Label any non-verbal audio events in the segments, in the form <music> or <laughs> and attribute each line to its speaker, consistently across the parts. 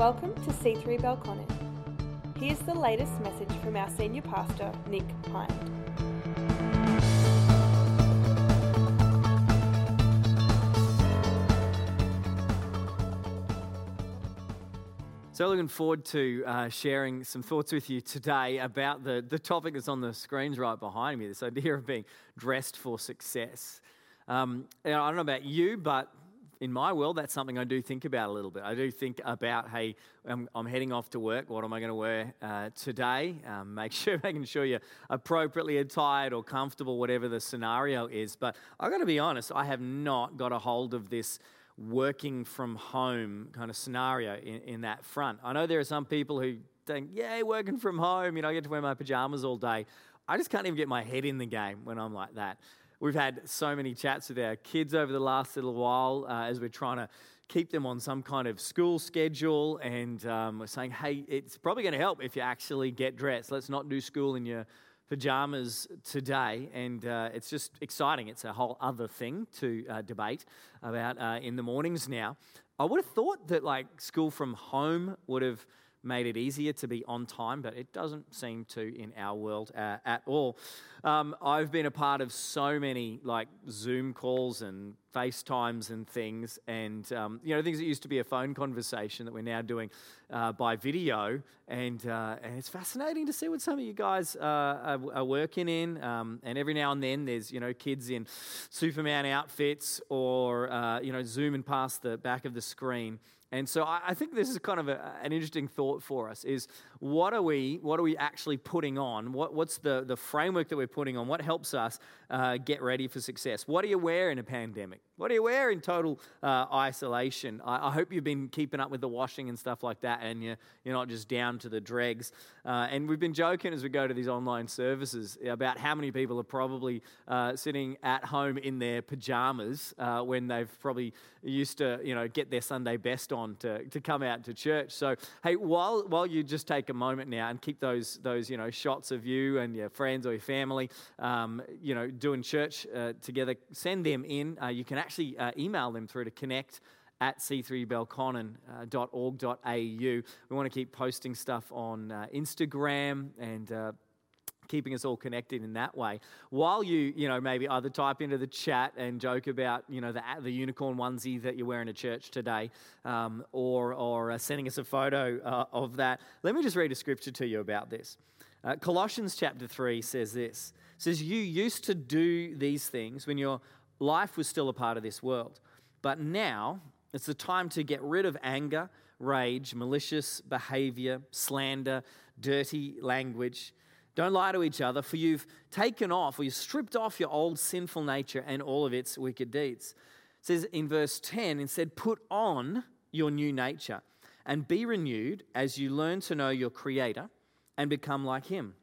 Speaker 1: Welcome to C3 Belconnen. Here's the latest message from our senior pastor, Nick Hind.
Speaker 2: So, looking forward to uh, sharing some thoughts with you today about the, the topic that's on the screens right behind me this idea of being dressed for success. Um, I don't know about you, but in my world, that's something I do think about a little bit. I do think about, hey, I'm, I'm heading off to work. What am I going to wear uh, today? Um, <laughs> make sure, making sure you're appropriately attired or comfortable, whatever the scenario is. But I've got to be honest, I have not got a hold of this working from home kind of scenario in, in that front. I know there are some people who think, yeah, working from home, you know, I get to wear my pajamas all day. I just can't even get my head in the game when I'm like that. We've had so many chats with our kids over the last little while uh, as we're trying to keep them on some kind of school schedule. And um, we're saying, hey, it's probably going to help if you actually get dressed. Let's not do school in your pajamas today. And uh, it's just exciting. It's a whole other thing to uh, debate about uh, in the mornings now. I would have thought that like school from home would have made it easier to be on time, but it doesn't seem to in our world uh, at all. Um, I've been a part of so many like Zoom calls and FaceTimes and things, and um, you know things that used to be a phone conversation that we're now doing uh, by video, and uh, and it's fascinating to see what some of you guys uh, are, are, working in. Um, and every now and then there's you know kids in Superman outfits or uh, you know zooming past the back of the screen. And so I think this is kind of a, an interesting thought for us is what are we, what are we actually putting on? What, what's the, the framework that we're putting on? What helps us uh, get ready for success? What do you wear in a pandemic? What do you wear in total uh, isolation? I, I, hope you've been keeping up with the washing and stuff like that and you're, you're not just down to the dregs. Uh, and we've been joking as we go to these online services about how many people are probably uh, sitting at home in their pajamas uh, when they've probably used to, you know, get their Sunday best on to, to come out to church. So, hey, while, while you just take a moment now and keep those, those you know, shots of you and your friends or your family, um, you know, doing church uh, together, send them in. Uh, you can actually uh, email them through to connect at c3belconnen.org.au. We want to keep posting stuff on uh, Instagram and uh, keeping us all connected in that way. While you, you know, maybe either type into the chat and joke about, you know, the, the unicorn onesie that you're wearing to church today, um, or, or uh, sending us a photo uh, of that, let me just read a scripture to you about this. Uh, Colossians chapter 3 says this. Says, You used to do these things when your life was still a part of this world. But now it's the time to get rid of anger, rage, malicious behavior, slander, dirty language don't lie to each other, for you've taken off or you've stripped off your old sinful nature and all of its wicked deeds. It says in verse 10, instead, put on your new nature and be renewed as you learn to know your Creator and become like Him.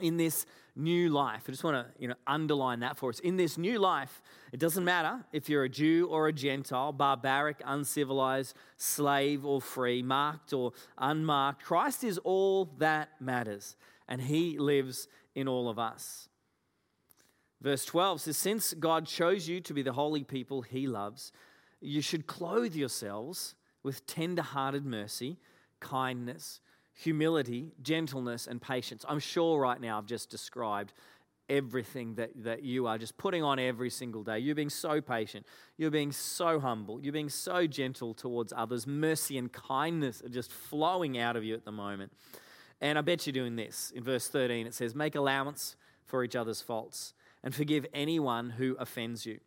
Speaker 2: In this new life, I just want to you know, underline that for us. In this new life, it doesn't matter if you're a Jew or a Gentile, barbaric, uncivilized, slave or free, marked or unmarked. Christ is all that matters and He lives in all of us. Verse 12 says, Since God chose you to be the holy people He loves, you should clothe yourselves with tender hearted mercy, kindness, humility, gentleness, and patience. I'm sure right now I've just described everything that, that you are just putting on every single day. You're being so patient. You're being so humble. You're being so gentle towards others. Mercy and kindness are just flowing out of you at the moment. And I bet you're doing this. In verse 13, it says, Make allowance for each other's faults and forgive anyone who offends you.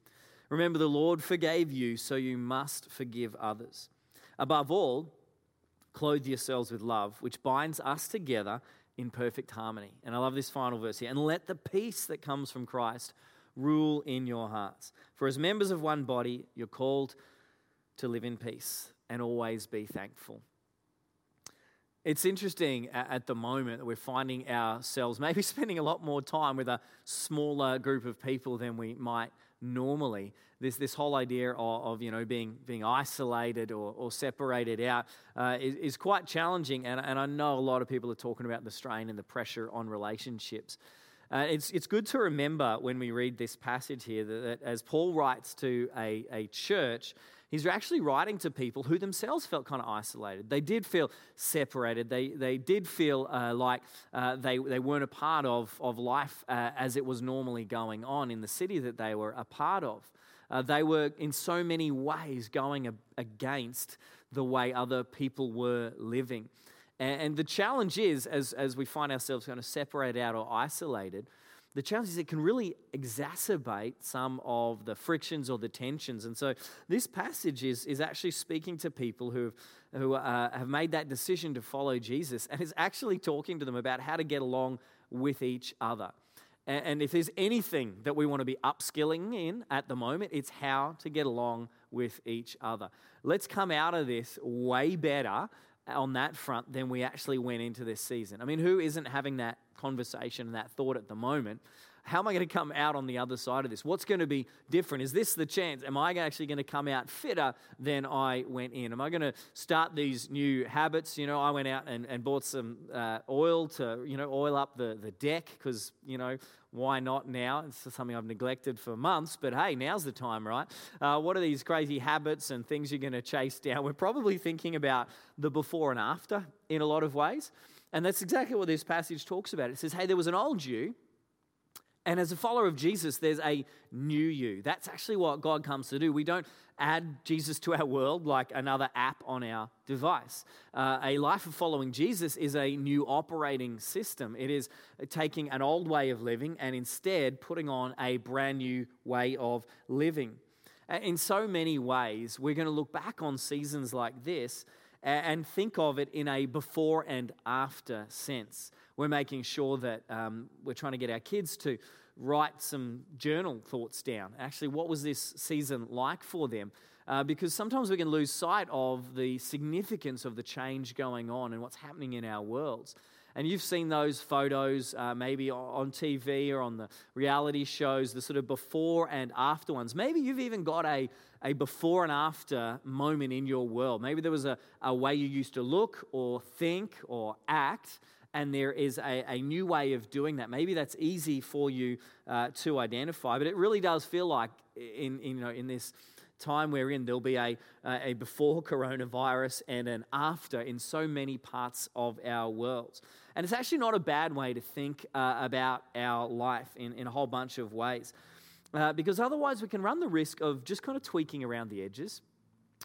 Speaker 2: Remember, the Lord forgave you, so you must forgive others. Above all, clothe yourselves with love, which binds us together in perfect harmony. And I love this final verse here. And let the peace that comes from Christ rule in your hearts. For as members of one body, you're called to live in peace and always be thankful. It's interesting at the moment that we're finding ourselves maybe <laughs> spending a lot more time with a smaller group of people than we might normally. This, this whole idea of, of you know, being, being isolated or, or separated out uh, is, is quite challenging. And, and I know a lot of people are talking about the strain and the pressure on relationships. Uh, it's, it's good to remember when we read this passage here that, that as Paul writes to a, a church, He's actually writing to people who themselves felt kind of isolated. They did feel separated. They, they did feel uh, like uh, they, they weren't a part of, of life uh, as it was normally going on in the city that they were a part of. Uh, they were, in so many ways, going against the way other people were living. And, and the challenge is, as, as we find ourselves kind of separated out or isolated, the challenge is it can really exacerbate some of the frictions or the tensions. And so this passage is, is actually speaking to people who, who uh, have made that decision to follow Jesus and is actually talking to them about how to get along with each other. And, and if there's anything that we want to be upskilling in at the moment, it's how to get along with each other. Let's come out of this way better on that front than we actually went into this season. I mean, who isn't having that conversation and that thought at the moment? How am I going to come out on the other side of this? What's going to be different? Is this the chance? Am I actually going to come out fitter than I went in? Am I going to start these new habits? You know, I went out and, and bought some uh, oil to, you know, oil up the, the deck because, you know, why not now? It's something I've neglected for months, but hey, now's the time, right? Uh, what are these crazy habits and things you're going to chase down? We're probably thinking about the before and after in a lot of ways. And that's exactly what this passage talks about. It says, hey, there was an old you and as a follower of Jesus, there's a new you. That's actually what God comes to do. We don't add Jesus to our world like another app on our device. Uh, a life of following Jesus is a new operating system. It is taking an old way of living and instead putting on a brand new way of living. In so many ways, we're going to look back on seasons like this and think of it in a before and after sense we're making sure that um, we're trying to get our kids to write some journal thoughts down. Actually, what was this season like for them? Uh, because sometimes we can lose sight of the significance of the change going on and what's happening in our worlds. And you've seen those photos uh, maybe on TV or on the reality shows, the sort of before and after ones. Maybe you've even got a, a before and after moment in your world. Maybe there was a, a way you used to look or think or act and there is a, a new way of doing that. Maybe that's easy for you uh, to identify, but it really does feel like in, in, you know, in this time we're in, there'll be a, a before coronavirus and an after in so many parts of our world. And it's actually not a bad way to think uh, about our life in, in a whole bunch of ways. Uh, because otherwise, we can run the risk of just kind of tweaking around the edges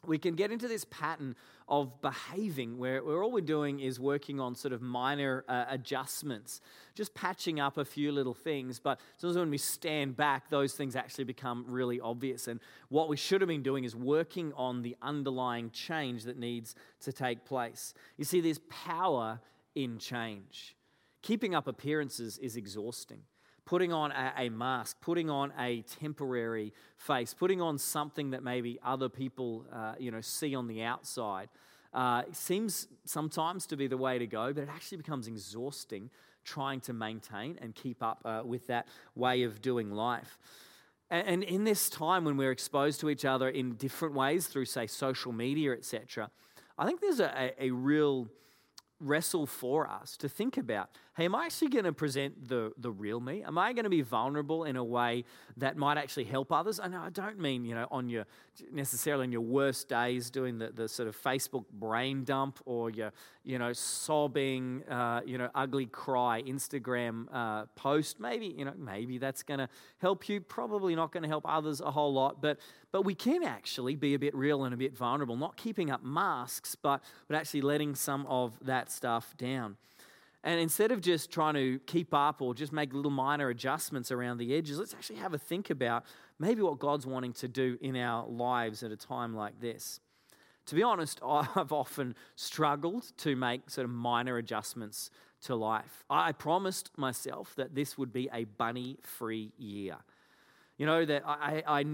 Speaker 2: we can get into this pattern of behaving where, where, all we're doing is working on sort of minor uh, adjustments, just patching up a few little things. But sometimes when we stand back, those things actually become really obvious. And what we should have been doing is working on the underlying change that needs to take place. You see, there's power in change. Keeping up appearances is exhausting putting on a, a, mask, putting on a temporary face, putting on something that maybe other people, uh, you know, see on the outside, uh, seems sometimes to be the way to go, but it actually becomes exhausting trying to maintain and keep up uh, with that way of doing life. And, in this time when we're exposed to each other in different ways through, say, social media, etc., I think there's a, a, a real wrestle for us to think about hey, am I actually going to present the, the real me? Am I going to be vulnerable in a way that might actually help others? I know I don't mean, you know, on your necessarily on your worst days doing the, the sort of Facebook brain dump or your, you know, sobbing, uh, you know, ugly cry Instagram uh, post. Maybe, you know, maybe that's going to help you. Probably not going to help others a whole lot, but but we can actually be a bit real and a bit vulnerable, not keeping up masks, but but actually letting some of that stuff down. And instead of just trying to keep up or just make little minor adjustments around the edges, let's actually have a think about maybe what God's wanting to do in our lives at a time like this. To be honest, <laughs> I've often struggled to make sort of minor adjustments to life. I promised myself that this would be a bunny free year. You know, that I, I,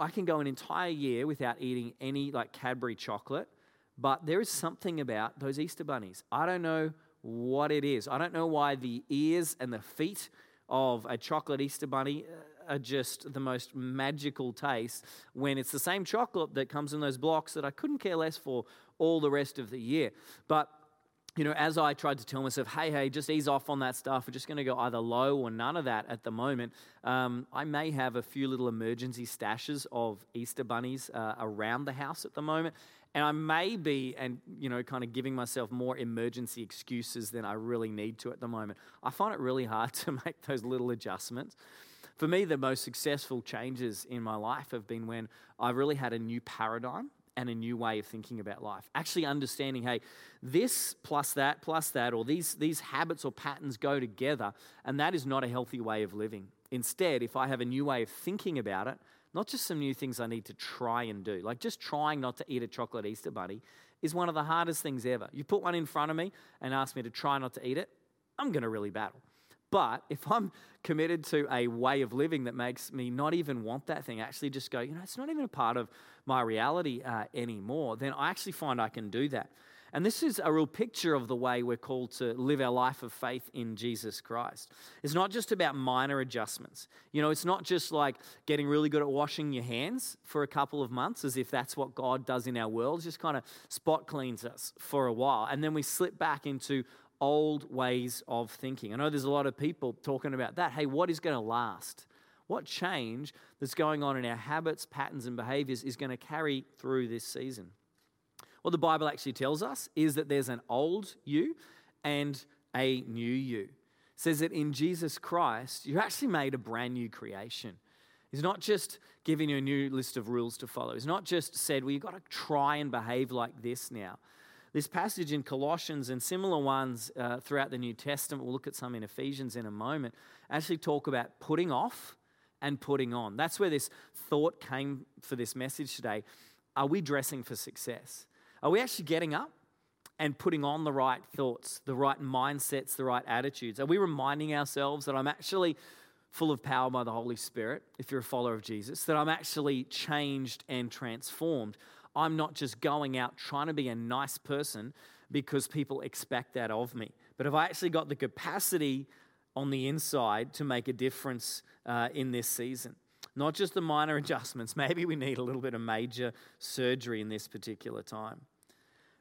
Speaker 2: I can go an entire year without eating any like Cadbury chocolate, but there is something about those Easter bunnies. I don't know what it is. I don't know why the ears and the feet of a chocolate Easter bunny uh, are just the most magical taste when it's the same chocolate that comes in those blocks that I couldn't care less for all the rest of the year. But you know, as I tried to tell myself, hey, hey, just ease off on that stuff, we're just going to go either low or none of that at the moment, um, I may have a few little emergency stashes of Easter bunnies uh, around the house at the moment. And I may be, and you know, kind of giving myself more emergency excuses than I really need to at the moment. I find it really hard <laughs> to make those little adjustments. For me, the most successful changes in my life have been when I really had a new paradigm and a new way of thinking about life. Actually understanding, hey, this plus that plus that, or these, these habits or patterns go together, and that is not a healthy way of living. Instead, if I have a new way of thinking about it, not just some new things I need to try and do, like just trying not to eat a chocolate Easter bunny is one of the hardest things ever. You put one in front of me and ask me to try not to eat it, I'm going to really battle. But if <laughs> I'm committed to a way of living that makes me not even want that thing, actually just go, you know, it's not even a part of my reality uh, anymore, then I actually find I can do that. And this is a real picture of the way we're called to live our life of faith in Jesus Christ. It's not just about minor adjustments. You know, it's not just like getting really good at washing your hands for a couple of months, as if that's what God does in our world, just kind of spot cleans us for a while. And then we slip back into old ways of thinking. I know there's a lot of people talking about that. Hey, what is going to last? What change that's going on in our habits, patterns, and behaviors is going to carry through this season? What the Bible actually tells us is that there's an old you and a new you. It says that in Jesus Christ, you're actually made a brand new creation. He's not just giving you a new list of rules to follow. He's not just said, well, you've got to try and behave like this now. This passage in Colossians and similar ones uh, throughout the New Testament, we'll look at some in Ephesians in a moment, actually talk about putting off and putting on. That's where this thought came for this message today. Are we dressing for success? Are we actually getting up and putting on the right thoughts, the right mindsets, the right attitudes? Are we reminding ourselves that I'm actually full of power by the Holy Spirit, if you're a follower of Jesus, that I'm actually changed and transformed? I'm not just going out trying to be a nice person because people expect that of me. But have I actually got the capacity on the inside to make a difference uh, in this season? Not just the minor adjustments. <laughs> Maybe we need a little bit of major surgery in this particular time.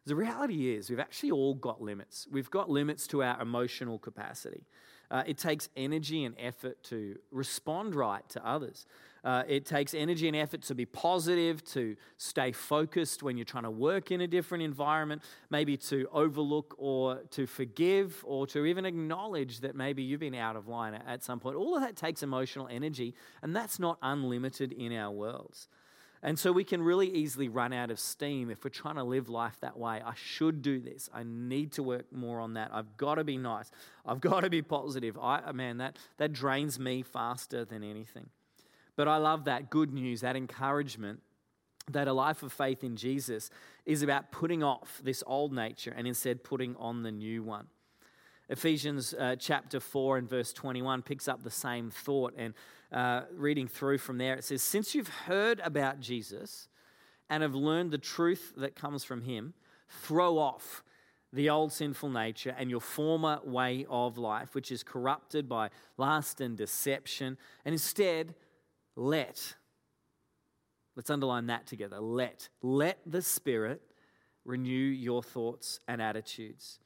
Speaker 2: The reality is, we've actually all got limits. We've got limits to our emotional capacity. Uh, it takes energy and effort to respond right to others. Uh, it takes energy and effort to be positive, to stay focused when you're trying to work in a different environment, maybe to overlook or to forgive or to even acknowledge that maybe you've been out of line at some point. All of that takes emotional energy, and that's not unlimited in our worlds. And so we can really easily run out of steam if we're trying to live life that way. I should do this. I need to work more on that. I've got to be nice. I've got to be positive. I uh, man, that that drains me faster than anything. But I love that good news, that encouragement that a life of faith in Jesus is about putting off this old nature and instead putting on the new one. Ephesians uh, chapter 4 and verse 21 picks up the same thought. And uh, reading through from there, it says, Since you've heard about Jesus and have learned the truth that comes from him, throw off the old sinful nature and your former way of life, which is corrupted by lust and deception, and instead let, let's underline that together, let, let the Spirit renew your thoughts and attitudes.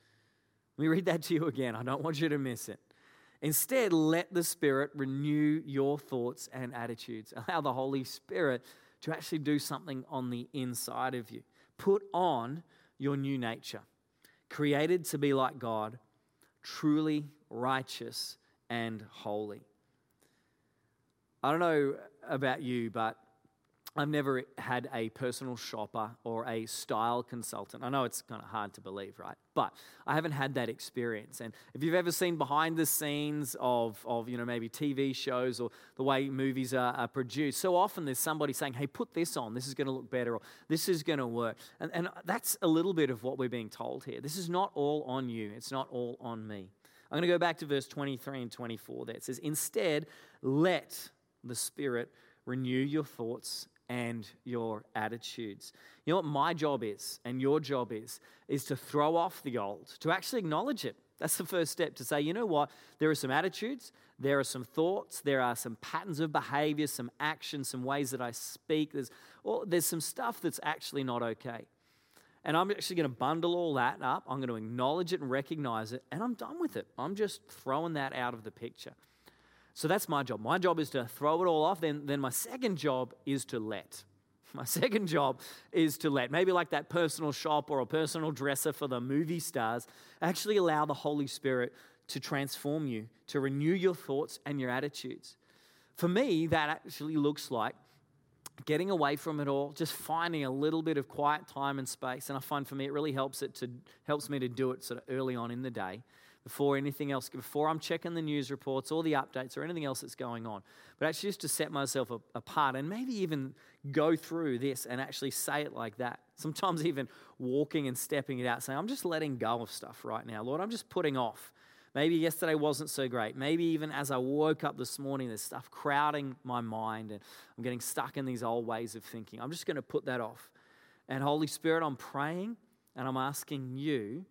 Speaker 2: Let me read that to you again. I don't want you to miss it. Instead, let the Spirit renew your thoughts and attitudes. Allow the Holy Spirit to actually do something on the inside of you. Put on your new nature, created to be like God, truly righteous and holy. I don't know about you, but I've never had a personal shopper or a style consultant. I know it's kind of hard to believe, right? But I haven't had that experience. And if you've ever seen behind the scenes of, of you know, maybe TV shows or the way movies are, are produced, so often there's somebody saying, hey, put this on. This is going to look better or this is going to work. And, and that's a little bit of what we're being told here. This is not all on you, it's not all on me. I'm going to go back to verse 23 and 24 there. It says, Instead, let the Spirit renew your thoughts and your attitudes. You know what my job is and your job is is to throw off the old, to actually acknowledge it. That's the first step to say, you know what? There are some attitudes, there are some thoughts, there are some patterns of behavior, some actions, some ways that I speak. There's, well, there's some stuff that's actually not okay. And I'm actually going to bundle all that up. I'm going to acknowledge it and recognize it, and I'm done with it. I'm just throwing that out of the picture. So that's my job. My job is to throw it all off. Then, then my second job is to let. <laughs> My second job is to let, maybe like that personal shop or a personal dresser for the movie stars, actually allow the Holy Spirit to transform you, to renew your thoughts and your attitudes. For me, that actually looks like getting away from it all, just finding a little bit of quiet time and space. And I find for me, it really helps it to helps me to do it sort of early on in the day, before anything else, before I'm checking the news reports or the updates or anything else that's going on. But actually, just to set myself apart and maybe even go through this and actually say it like that. <laughs> Sometimes even walking and stepping it out, saying, "I'm just letting go of stuff right now, Lord. I'm just putting off." Maybe yesterday wasn't so great. Maybe even as I woke up this morning, there's stuff crowding my mind and I'm getting stuck in these old ways of thinking. I'm just going to put that off. And Holy Spirit, I'm praying and I'm asking you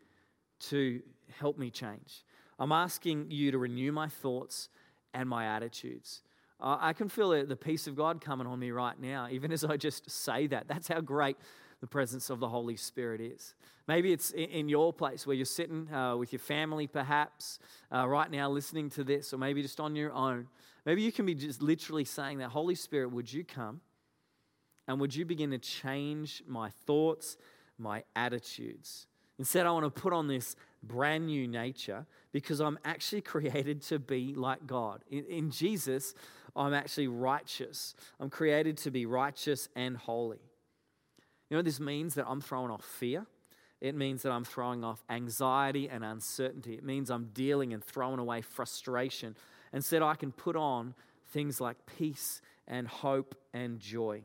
Speaker 2: to help me change. I'm asking you to renew my thoughts and my attitudes. I can feel the peace of God coming on me right now, <laughs> even as I just say that. That's how great the presence of the Holy Spirit is. Maybe it's in your place where you're sitting uh, with your family, perhaps, uh, right now listening to this, or maybe just on your own. Maybe you can be just literally saying that, Holy Spirit, would you come and would you begin to change my thoughts, my attitudes? Instead, I want to put on this brand new nature because I'm actually <laughs> created to be like God. In, in Jesus, I'm actually righteous. I'm created to be righteous and holy. You know, this means that I'm throwing off fear. It means that I'm throwing off anxiety and uncertainty. It means I'm dealing and throwing away frustration. Instead, I can put on things like peace and hope and joy.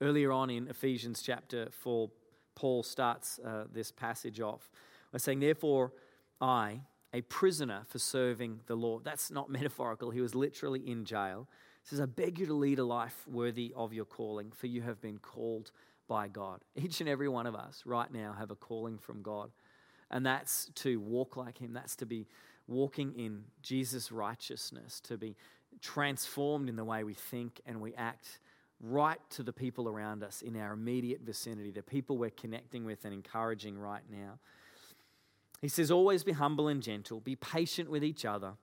Speaker 2: Earlier on in Ephesians chapter 4, Paul starts uh, this passage off by saying, Therefore, I, a prisoner for serving the Lord. That's not <laughs> metaphorical. He was literally in jail. He says, I beg you to lead a life worthy of your calling, for you have been called by God. <laughs> Each and every one of us right now have a calling from God. And that's to walk like Him. That's to be walking in Jesus' righteousness, to be transformed in the way we think and we act right to the people around us in our immediate vicinity, the people we're connecting with and encouraging right now. He says, Always be humble and gentle, be patient with each other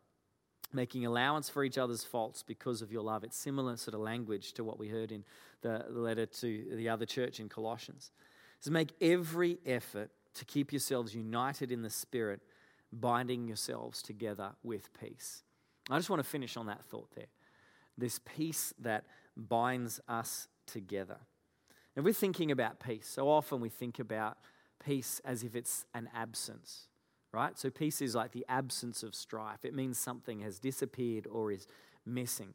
Speaker 2: making allowance for each other's faults because of your love. It's similar sort of language to what we heard in the letter to the other church in Colossians. So make every effort to keep yourselves united in the Spirit, binding yourselves together with peace. I just want to finish on that thought there. This peace that binds us together. And we're thinking about peace. So often we think about peace as if it's an absence right? So peace is like the absence of strife. It means something has disappeared or is missing.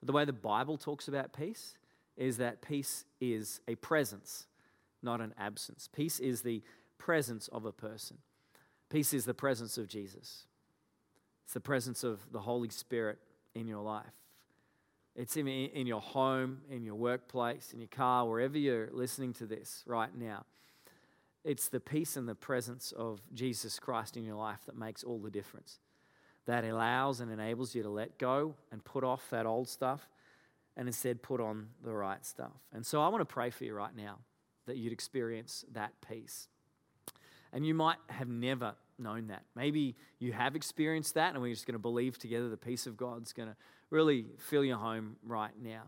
Speaker 2: But the way the Bible talks about peace is that peace is a presence, not an absence. Peace is the presence of a person. Peace is the presence of Jesus. It's the presence of the Holy Spirit in your life. It's in, in your home, in your workplace, in your car, wherever you're listening to this right now. It's the peace and the presence of Jesus Christ in your life that makes all the difference. That allows and enables you to let go and put off that old stuff and instead put on the right stuff. And so I want to pray for you right now that you'd experience that peace. And you might have never known that. Maybe you have experienced that, and we're just going to believe together the peace of God's going to really fill your home right now.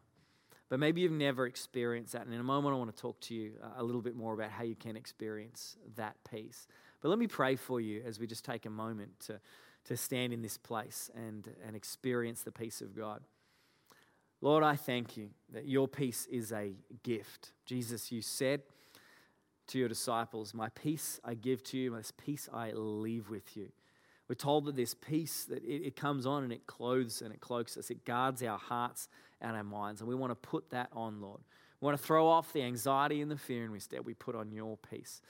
Speaker 2: But maybe you've never experienced that. And in a moment, I want to talk to you uh, a little bit more about how you can experience that peace. But let me pray for you as we just take a moment to, to stand in this place and, and experience the peace of God. Lord, I thank you that your peace is a gift. Jesus, you said to your disciples, My peace I give to you, my peace I leave with you. We're told that this peace that it, it, comes on and it clothes and it cloaks us. It guards our hearts and our minds. And we want to put that on, Lord. We want to throw off the anxiety and the fear, and instead we put on your peace.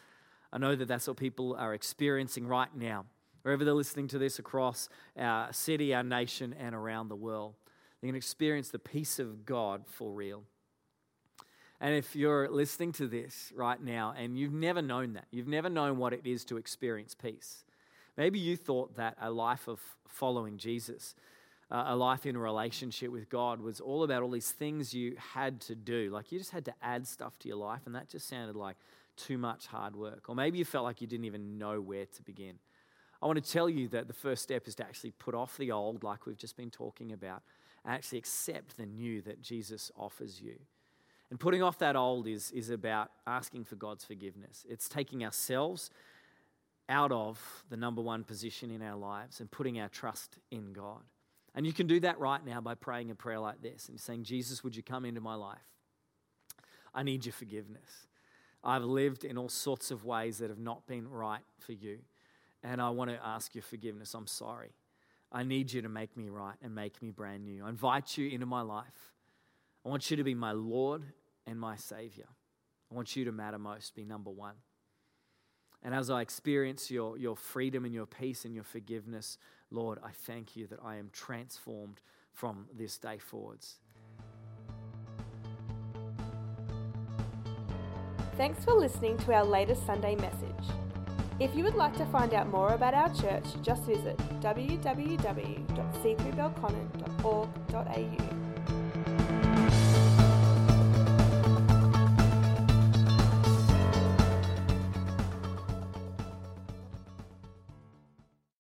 Speaker 2: I know that that's what people are experiencing right now, wherever they're listening to this across our city, our nation, and around the world. They can experience the peace of God for real. And if you're listening to this right now and you've never known that, you've never known what it is to experience peace, maybe you thought that a life of following Jesus uh, a life in a relationship with God was all about all these things you had to do. Like you just had to add stuff to your life, and that just sounded like too much hard work. Or maybe you felt like you didn't even know where to begin. I want to tell you that the first step is to actually put off the old, like we've just been talking about, and actually accept the new that Jesus offers you. And putting off that old is, is about asking for God's forgiveness. It's taking ourselves out of the number one position in our lives and putting our trust in God. And you can do that right now by praying a prayer like this and saying, Jesus, would you come into my life? I need your forgiveness. I've lived in all sorts of ways that have not been right for you. And I want to ask your forgiveness. I'm sorry. I need you to make me right and make me brand new. I invite you into my life. I want you to be my Lord and my Savior. I want you to matter most, be number one. And as I experience your, your freedom and your peace and your forgiveness, Lord, I thank you that I am transformed from this day forwards.
Speaker 1: Thanks for listening to our latest Sunday message. If you would like to find out more about our church, just visit www.c3belconnen.org.au.